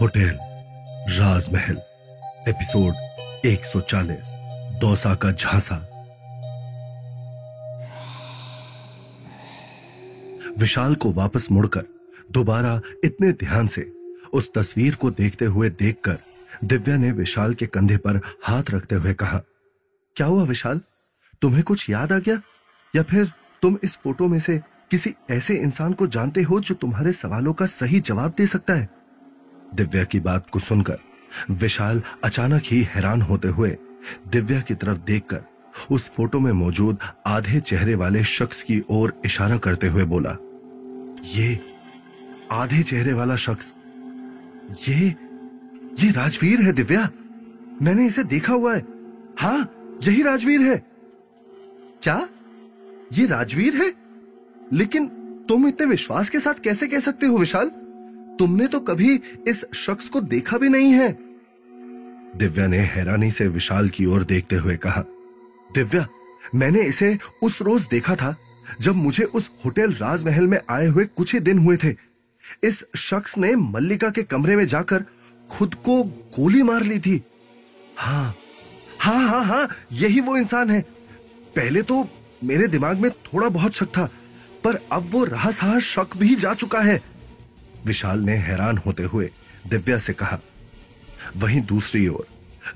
Hotel, राजमहल, episode 140 Dausa का झांसा। विशाल को वापस मुड़कर दोबारा इतने ध्यान से, उस तस्वीर को देखते हुए देखकर, दिव्या ने विशाल के कंधे पर हाथ रखते हुए कहा, क्या हुआ विशाल? तुम्हें कुछ याद आ गया? या फिर तुम इस फ़ोटो में से किसी ऐसे इंसान को जानते हो जो तुम्हारे सवालों का सही जवाब दे सकता है? दिव्या की बात को सुनकर विशाल अचानक ही हैरान होते हुए दिव्या की तरफ़ देखकर उस फ़ोटो में मौजूद आधे चेहरे वाले शख्स की ओर इशारा करते हुए बोला, ये आधे चेहरे वाला शख्स? ये ये राजवीर है दिव्या? मैंने इसे देखा हुआ है। हाँ यही राजवीर है। क्या? ये राजवीर है? लेकिन तुम इतने विश्वास के साथ कैसे कह सकते हो विशाल? तुमने तो कभी इस शख्स को देखा भी नहीं है? दिव्या ने हैरानी से विशाल की ओर देखते हुए कहा, दिव्या, मैंने इसे उस रोज देखा था, जब मुझे उस होटल राजमहल में आए हुए कुछ ही दिन हुए थे। इस शख्स ने मल्लिका के कमरे में जाकर खुद को गोली मार ली थी। हाँ हाँ हाँ हाँ यही वो इंसान है। पहले तो मेरे दिमाग में थोड़ा बहुत शक था, पर अब वो रहा सहा शक भी जा चुका है। विशाल ने हैरान होते हुए दिव्या से कहा, वहीं दूसरी ओर,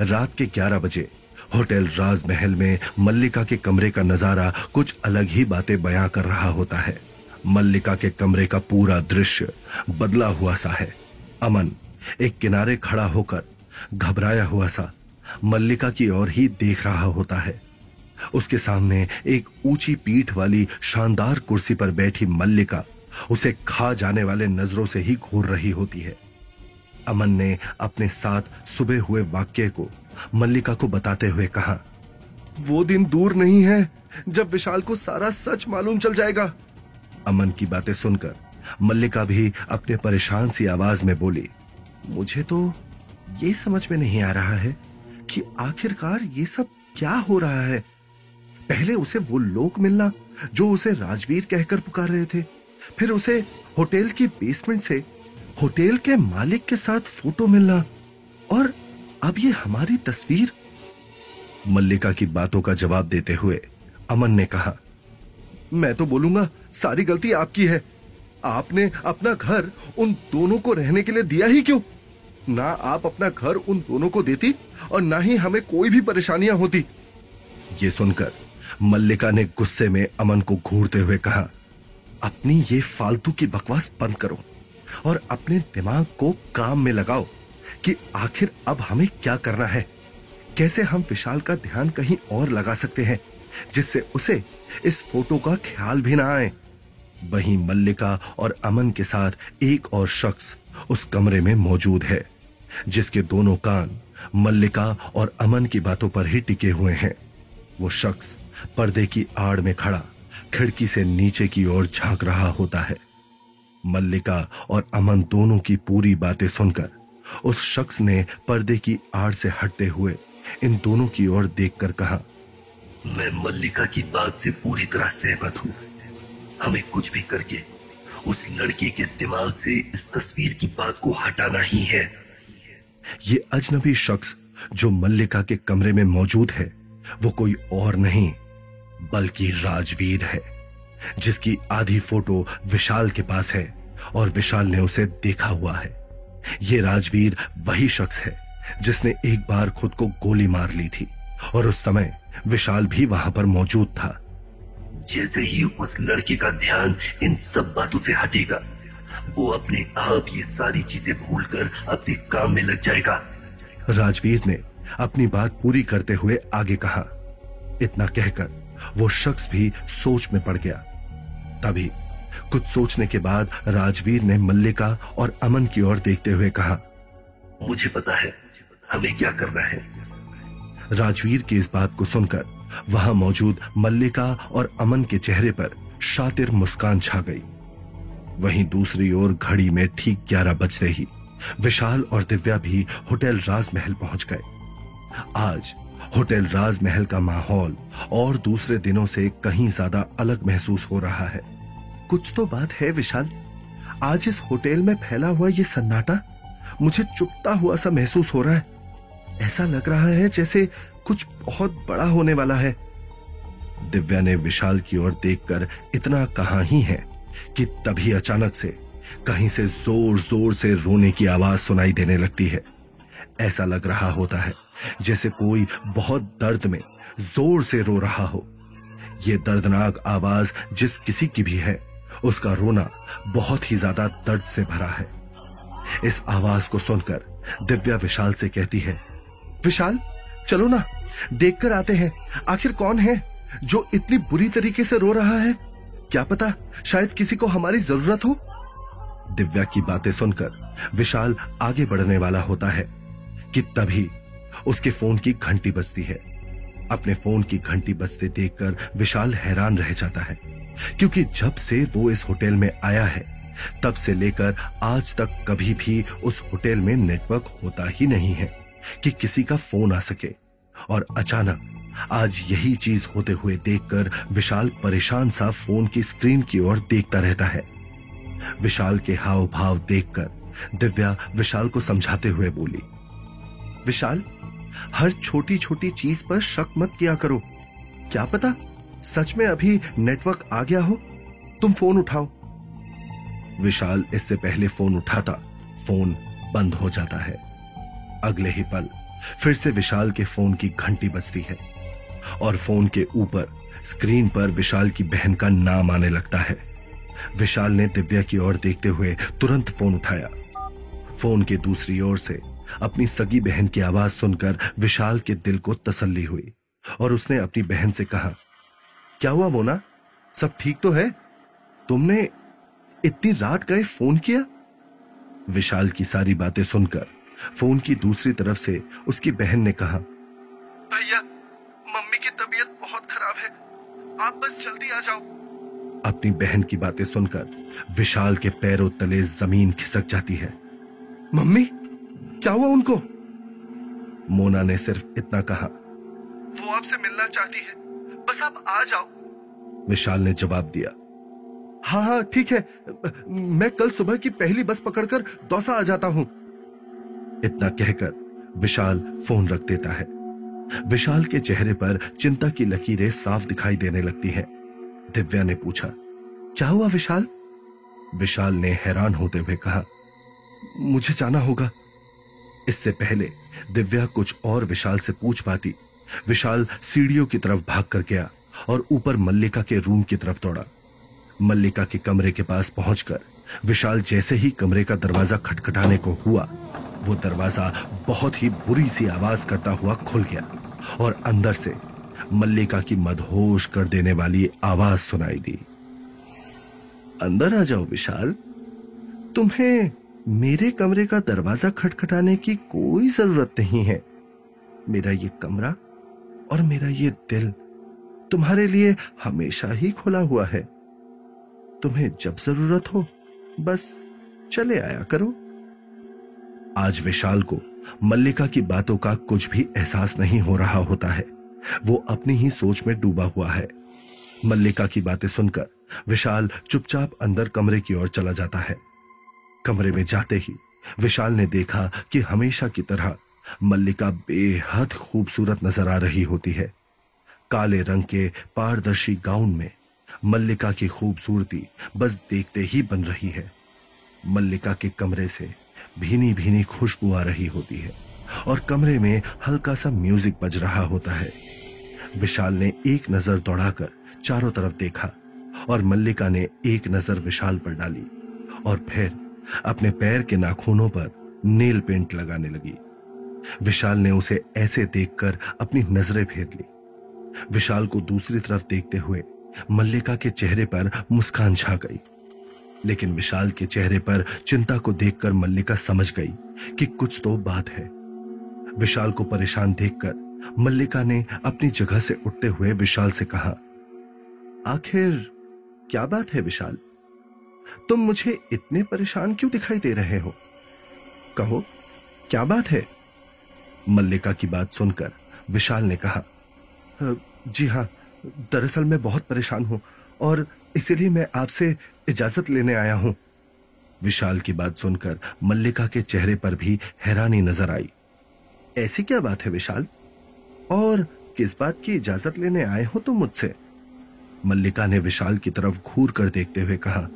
रात के 11 बजे, होटल राजमहल में मल्लिका के कमरे का नज़ारा कुछ अलग ही बातें बयां कर रहा होता है। मल्लिका के कमरे का पूरा दृश्य बदला हुआ सा है। अमन एक किनारे खड़ा होकर घबराया हुआ सा, मल्लिका की ओर ही देख रहा होता है। उसके सामने एक ऊँची पीठ वाली शानदार कुर्सी पर बैठी मल्लिका उसे खा जाने वाले नज़रों से ही घूर रही होती है। अमन ने अपने साथ सुबह हुए वाक्य को, मल्लिका को बताते हुए कहा, वो दिन दूर नहीं है जब विशाल को सारा सच मालूम चल जाएगा। अमन की बातें सुनकर मल्लिका भी अपने परेशान सी आवाज़ में बोली, मुझे तो ये समझ में नहीं आ रहा है कि आखिरकार ये सब क्या हो रहा है। पहले उसे वो लोग मिलना जो उसे राजवीर कहकर पुकार रहे थे। फिर उसे होटल की बेसमेंट से, होटल के मालिक के साथ फ़ोटो मिलना। और अब ये हमारी तस्वीर। मल्लिका की बातों का जवाब देते हुए अमन ने कहा, मैं तो बोलूँगा, सारी गलती आपकी है। आपने अपना घर उन दोनों को रहने के लिए दिया ही क्यों? ना आप अपना घर उन दोनों को देती और ना ही हमें कोई भी परेशानियाँ होती। ये सुनकर मल्लिका ने गुस्से में अमन को घूरते हुए कहा अपनी ये फालतू की बकवास बंद करो और अपने दिमाग को काम में लगाओ कि आखिर अब हमें क्या करना है। कैसे हम विशाल का ध्यान कहीं और लगा सकते हैं, जिससे उसे इस फ़ोटो का ख्याल भी ना आए? वहीं मल्लिका और अमन के साथ एक और शख्स उस कमरे में मौजूद है, जिसके दोनों कान मल्लिका और अमन की बातों पर ही टिके हुए हैं। वो शख्स पर्दे की आड़ में खड़ा खिड़की से नीचे की ओर झाँक रहा होता है। मल्लिका और अमन दोनों की पूरी बातें सुनकर उस शख्स ने पर्दे की आड़ से हटते हुए इन दोनों की ओर देखकर कहा मैं मल्लिका की बात से पूरी तरह सहमत हूँ। हमें कुछ भी करके उस लड़के के दिमाग से इस तस्वीर की बात को हटाना ही है। ये अजनबी शख्स जो मल्लिका के कमरे में मौजूद है वो कोई और नहीं। बल्कि राजवीर है, जिसकी आधी फ़ोटो विशाल के पास है और विशाल ने उसे देखा हुआ है। ये राजवीर वही शख्स है, जिसने एक बार खुद को गोली मार ली थी और उस समय विशाल भी वहाँ पर मौजूद था। जैसे ही उस लड़के का ध्यान इन सब बातों से हटेगा, वो अपने आप ये सारी चीज़ें भूलकर अपने काम में लग जाएगा। राजवीर ने अपनी बात पूरी करते हुए आगे कहा, इतना कहकर वो शख्स भी सोच में पड़ गया। तभी कुछ सोचने के बाद राजवीर ने मल्लिका और अमन की ओर देखते हुए कहा, मुझे पता है, हमें क्या करना है? राजवीर की इस बात को सुनकर वहाँ मौजूद मल्लिका और अमन के चेहरे पर शातिर मुस्कान छा गई। वहीं दूसरी ओर घड़ी में ठीक ग्यारह बजते ही विशाल और दिव्या भी होटल राजमहल पहुँच गए। आज होटल राजमहल का माहौल और दूसरे दिनों से कहीं ज़्यादा अलग महसूस हो रहा है। कुछ तो बात है, विशाल। आज इस होटल में फैला हुआ ये सन्नाटा मुझे चुपता हुआ सा महसूस हो रहा है। ऐसा लग रहा है जैसे कुछ बहुत बड़ा होने वाला है। दिव्या ने विशाल की ओर देखकर इतना कहा ही है कि तभी अचानक से कहीं से ज़ोर ज़ोर से रोने की आवाज़ सुनाई देने लगती है। ऐसा लग रहा होता है जैसे कोई बहुत दर्द में ज़ोर से रो रहा हो। यह दर्दनाक आवाज़ जिस किसी की भी है, उसका रोना बहुत ही ज़्यादा दर्द से भरा है। इस आवाज़ को सुनकर दिव्या विशाल से कहती है, विशाल, चलो ना, देखकर आते हैं, आखिर कौन है जो इतनी बुरी तरीके से रो रहा है? क्या पता शायद किसी को हमारी ज़रूरत हो? दिव्या की बातें सुनकर विशाल आगे बढ़ने वाला होता है कि तभी उसके फ़ोन की घंटी बजती है। अपने फ़ोन की घंटी बजते देखकर विशाल हैरान रह जाता है, क्योंकि जब से वो इस होटल में आया है, तब से लेकर आज तक कभी भी उस होटल में नेटवर्क होता ही नहीं है कि किसी का फ़ोन आ सके। और अचानक आज यही चीज़ होते हुए देखकर विशाल परेशान सा फ़ोन की स्क्रीन की ओर देखता रहता है। विशाल के हाव भाव देखकर दिव्या विशाल को समझाते हुए बोली, विशाल हर छोटी छोटी चीज़ पर शक मत किया करो। क्या पता सच में अभी नेटवर्क आ गया हो? तुम फ़ोन उठाओ। विशाल इससे पहले फ़ोन उठाता, फ़ोन बंद हो जाता है। अगले ही पल फिर से विशाल के फ़ोन की घंटी बजती है और फ़ोन के ऊपर स्क्रीन पर विशाल की बहन का नाम आने लगता है। विशाल ने दिव्या की ओर देखते हुए तुरंत फ़ोन उठाया। फ़ोन की दूसरी ओर से अपनी सगी बहन की आवाज़ सुनकर विशाल के दिल को तसल्ली हुई और उसने अपनी बहन से कहा क्या हुआ मोना सब ठीक तो है? तुमने इतनी रात गए फ़ोन किया? विशाल की सारी बातें सुनकर फ़ोन की दूसरी तरफ़ से उसकी बहन ने कहा भैया मम्मी की तबीयत बहुत खराब है। आप बस जल्दी आ जाओ। अपनी बहन की बातें सुनकर विशाल के पैरों तले ज़मीन खिसक जाती है। मम्मी क्या हुआ उनको? मोना ने सिर्फ़ इतना कहा। वो आपसे मिलना चाहती है। बस आप आ जाओ। विशाल ने जवाब दिया। हाँ हाँ ठीक है। मैं कल सुबह की पहली बस पकड़कर दौसा आ जाता हूँ। इतना कहकर विशाल फ़ोन रख देता है। विशाल के चेहरे पर चिंता की लकीरें साफ़ दिखाई देने लगती हैं। दिव्या ने पूछा क्या हुआ विशाल? विशाल ने हैरान होते हुए कहा मुझे जाना होगा। इससे पहले दिव्या कुछ और विशाल से पूछ पाती। विशाल सीढ़ियों की तरफ़ भाग कर गया और ऊपर मल्लिका के रूम की तरफ़ दौड़ा। मल्लिका के कमरे के पास पहुंचकर विशाल जैसे ही कमरे का दरवाज़ा खटखटाने को हुआ, वो दरवाज़ा बहुत ही बुरी सी आवाज़ करता हुआ खुल गया और अंदर से मल्लिका की मदहोश कर देने वाली आवाज़ सुनाई दी। अंदर आ जाओ विशाल। तुम्हें मेरे कमरे का दरवाज़ा खटखटाने की कोई ज़रूरत नहीं है। मेरा ये कमरा और मेरा ये दिल तुम्हारे लिए हमेशा ही खुला हुआ है। तुम्हें जब ज़रूरत हो, बस चले आया करो। आज विशाल को, मल्लिका की बातों का कुछ भी एहसास नहीं हो रहा होता है। वो अपनी ही सोच में डूबा हुआ है। मल्लिका की बातें सुनकर विशाल चुपचाप अंदर कमरे की ओर चला जाता है। कमरे में जाते ही विशाल ने देखा कि हमेशा की तरह मल्लिका बेहद खूबसूरत नज़र आ रही होती है। काले रंग के पारदर्शी गाउन में मल्लिका की खूबसूरती बस देखते ही बन रही है। मल्लिका के कमरे से भीनी भीनी खुशबू आ रही होती है और कमरे में हल्का सा म्यूज़िक बज रहा होता है। विशाल ने एक नज़र दौड़ाकर चारों तरफ़ देखा और मल्लिका ने एक नज़र विशाल पर डाली और फिर अपने पैर के नाखूनों पर नेल पेंट लगाने लगी। विशाल ने उसे ऐसे देखकर अपनी नज़रें फेर ली। विशाल को दूसरी तरफ़ देखते हुए मल्लिका के चेहरे पर मुस्कान छा गई। लेकिन विशाल के चेहरे पर चिंता को देखकर मल्लिका समझ गई कि कुछ तो बात है। विशाल को परेशान देखकर मल्लिका ने अपनी जगह से उठते हुए विशाल से कहा, आखिर क्या बात है विशाल? तुम मुझे इतने परेशान क्यों दिखाई दे रहे हो? कहो, क्या बात है? मल्लिका की बात सुनकर विशाल ने कहा जी हाँ दरअसल मैं बहुत परेशान हूँ और इसीलिए मैं आपसे इजाज़त लेने आया हूँ। विशाल की बात सुनकर मल्लिका के चेहरे पर भी हैरानी नज़र आई। ऐसी क्या बात है विशाल? और किस बात की इजाज़त लेने आए हो तुम मुझसे? मल्लिका ने विशाल की तरफ़ घूर कर देखते हुए कहा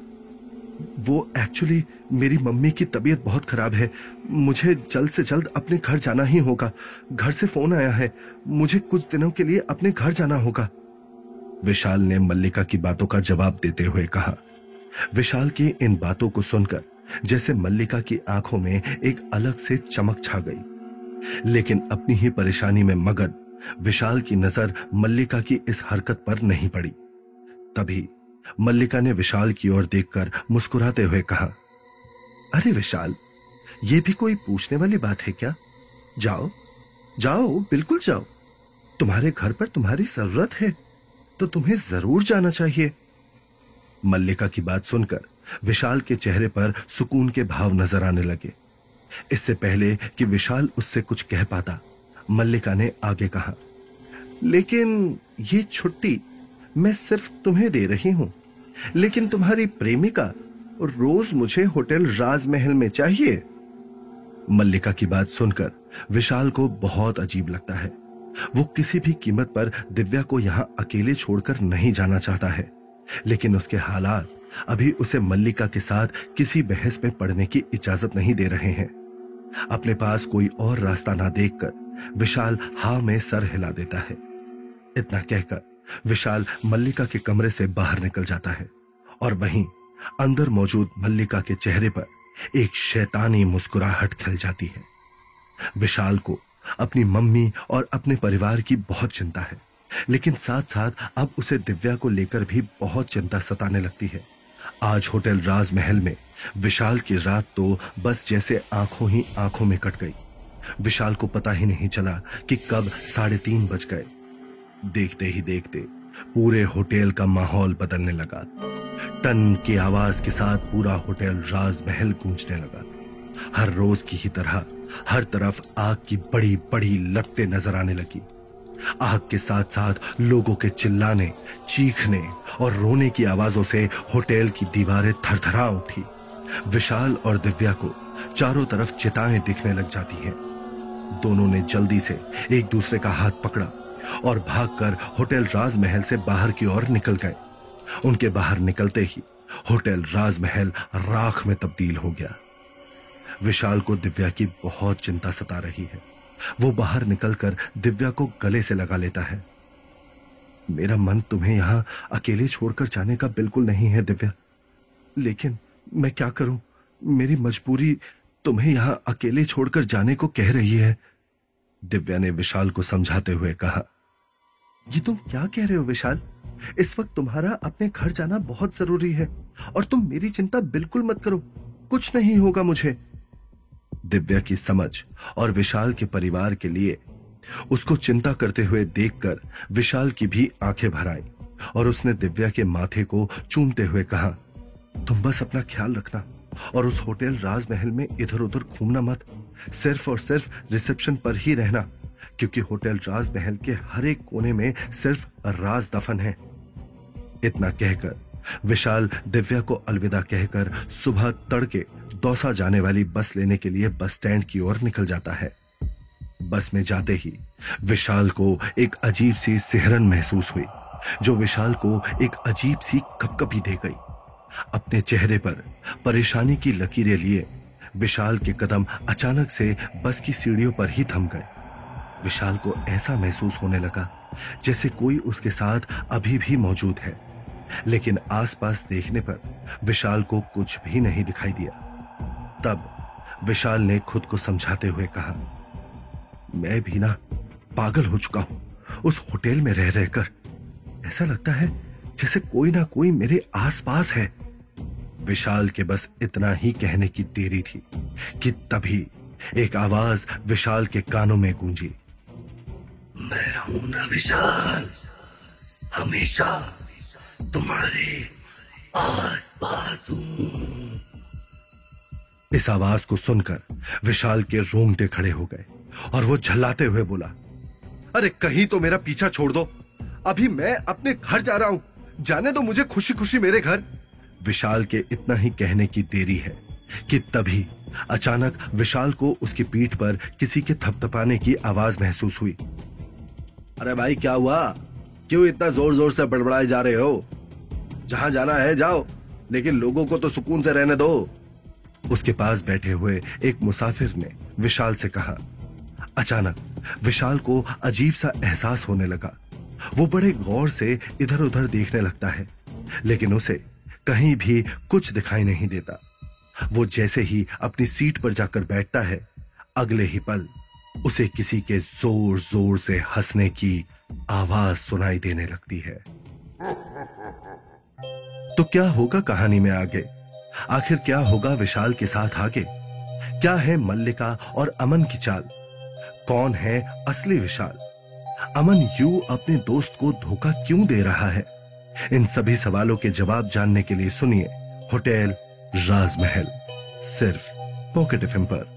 वो एक्चुअली मेरी मम्मी की तबीयत बहुत खराब है। मुझे जल्द से जल्द अपने घर जाना ही होगा। घर से फ़ोन आया है। मुझे कुछ दिनों के लिए अपने घर जाना होगा। विशाल ने मल्लिका की बातों का जवाब देते हुए कहा। विशाल की इन बातों को सुनकर, जैसे मल्लिका की आँखों में एक अलग से चमक छा गई। लेकिन अपनी ही परेशानी में मगन, विशाल की नज़र मल्लिका की इस हरकत पर नहीं पड़ी। तभी मल्लिका ने विशाल की ओर देखकर मुस्कुराते हुए कहा, अरे विशाल, ये भी कोई पूछने वाली बात है क्या? जाओ जाओ, बिल्कुल जाओ। तुम्हारे घर पर तुम्हारी ज़रूरत है तो तुम्हें ज़रूर जाना चाहिए। मल्लिका की बात सुनकर विशाल के चेहरे पर सुकून के भाव नज़र आने लगे। इससे पहले कि विशाल उससे कुछ कह पाता, मल्लिका ने आगे कहा, लेकिन ये छुट्टी मैं सिर्फ़ तुम्हें दे रही हूँ। लेकिन तुम्हारी प्रेमिका रोज मुझे होटल राजमहल में चाहिए। मल्लिका की बात सुनकर विशाल को बहुत अजीब लगता है। वो किसी भी कीमत पर दिव्या को यहाँ अकेले छोड़कर नहीं जाना चाहता है। लेकिन उसके हालात अभी उसे मल्लिका के साथ किसी बहस में पड़ने की इजाज़त नहीं दे रहे हैं। अपने पास कोई और रास्ता ना देखकर विशाल हा में सर हिला देता है। इतना कहकर विशाल मल्लिका के कमरे से बाहर निकल जाता है और वहीं अंदर मौजूद मल्लिका के चेहरे पर एक शैतानी मुस्कुराहट खिल जाती है। विशाल को अपनी मम्मी और अपने परिवार की बहुत चिंता है, लेकिन साथ साथ अब उसे दिव्या को लेकर भी बहुत चिंता सताने लगती है। आज होटल राजमहल में विशाल की रात तो बस जैसे आँखों ही आँखों में कट गई। विशाल को पता ही नहीं चला कि कब साढ़े तीन बज गए। देखते ही देखते पूरे होटल का माहौल बदलने लगा टन की आवाज़ के साथ पूरा होटल राजमहल गूंजने लगा हर रोज की ही तरह, हर तरफ़ आग की बड़ी बड़ी लपटें नज़र आने लगी। आग के साथ साथ लोगों के चिल्लाने, चीखने और रोने की आवाजों से होटल की दीवारें थरथरा उठी। विशाल और दिव्या को चारों तरफ़ चिताएँ दिखने लग जाती हैं। दोनों ने जल्दी से एक दूसरे का हाथ पकड़ा। और भागकर होटल राजमहल से बाहर की ओर निकल गए। उनके बाहर निकलते ही होटल राजमहल राख में तब्दील हो गया। विशाल को दिव्या की बहुत चिंता सता रही है। वो बाहर निकलकर दिव्या को गले से लगा लेता है। मेरा मन तुम्हें यहाँ अकेले छोड़कर जाने का बिल्कुल नहीं है, दिव्या। लेकिन मैं क्या करूँ? मेरी मजबूरी तुम्हें यहाँ अकेले छोड़कर जाने को कह रही है। दिव्या ने विशाल को समझाते हुए कहा ये तुम क्या कह रहे हो विशाल? इस वक्त तुम्हारा अपने घर जाना बहुत ज़रूरी है, और तुम मेरी चिंता बिल्कुल मत करो। कुछ नहीं होगा मुझे। दिव्या की समझ और विशाल के परिवार के लिए उसको चिंता करते हुए देखकर विशाल की भी आँखें भर आई, और उसने दिव्या के माथे को चूमते हुए कहा, तुम बस अपना ख्याल रखना, और उस होटल राजमहल में इधर उधर घूमना मत। सिर्फ़ और सिर्फ़ रिसेप्शन पर ही रहना। क्योंकि होटल राजमहल के हर एक कोने में सिर्फ़ राज दफन है। इतना कहकर, विशाल दिव्या को अलविदा कहकर सुबह तड़के दौसा जाने वाली बस लेने के लिए बस स्टैंड की ओर निकल जाता है। बस में जाते ही विशाल को एक अजीब सी सिहरन महसूस हुई, जो विशाल को एक अजीब सी कपकपी दे गई। अपने चेहरे पर परेशानी की लकीरें लिए विशाल के कदम अचानक से बस की सीढ़ियों पर ही थम गए। विशाल को ऐसा महसूस होने लगा जैसे कोई उसके साथ अभी भी मौजूद है। लेकिन आसपास देखने पर विशाल को कुछ भी नहीं दिखाई दिया। तब विशाल ने खुद को समझाते हुए कहा, मैं भी ना पागल हो चुका हूँ, उस होटल में रह रहकर। ऐसा लगता है जैसे कोई ना कोई मेरे आसपास है। विशाल के बस इतना ही कहने की देरी थी कि तभी एक आवाज़ विशाल के कानों में गूंजी। मैं हूँ विशाल, हमेशा तुम्हारे आस पास हूँ। इस आवाज़ को सुनकर विशाल के रोंगटे खड़े हो गए और वो झल्लाते हुए बोला, अरे कहीं तो मेरा पीछा छोड़ दो। अभी मैं अपने घर जा रहा हूँ। जाने दो मुझे खुशी खुशी मेरे घर। विशाल के इतना ही कहने की देरी है कि तभी अचानक विशाल को उसकी पीठ पर किसी के थपथपाने की आवाज़ महसूस हुई। अरे भाई, क्या हुआ? क्यों इतना ज़ोर ज़ोर से बड़बड़ाए जा रहे हो? जहाँ जाना है, जाओ। लेकिन लोगों को तो सुकून से रहने दो। उसके पास बैठे हुए एक मुसाफिर ने विशाल से कहा, अचानक, विशाल को अजीब सा एहसास होने लगा। वो बड़े गौर से इधर उधर देखने लगता है, लेकिन उसे कहीं भी कुछ दिखाई नहीं देता। वो जैसे ही अपनी सीट पर जाकर बैठता है, अगले ही पल उसे किसी के ज़ोर ज़ोर से हंसने की आवाज़ सुनाई देने लगती है। तो क्या होगा कहानी में आगे? आखिर क्या होगा विशाल के साथ आगे? क्या है मल्लिका और अमन की चाल? कौन है असली विशाल? अमन यू अपने दोस्त को धोखा क्यों दे रहा है? इन सभी सवालों के जवाब जानने के लिए सुनिए होटल राजमहल, सिर्फ़ पॉकेट एफ़ पर।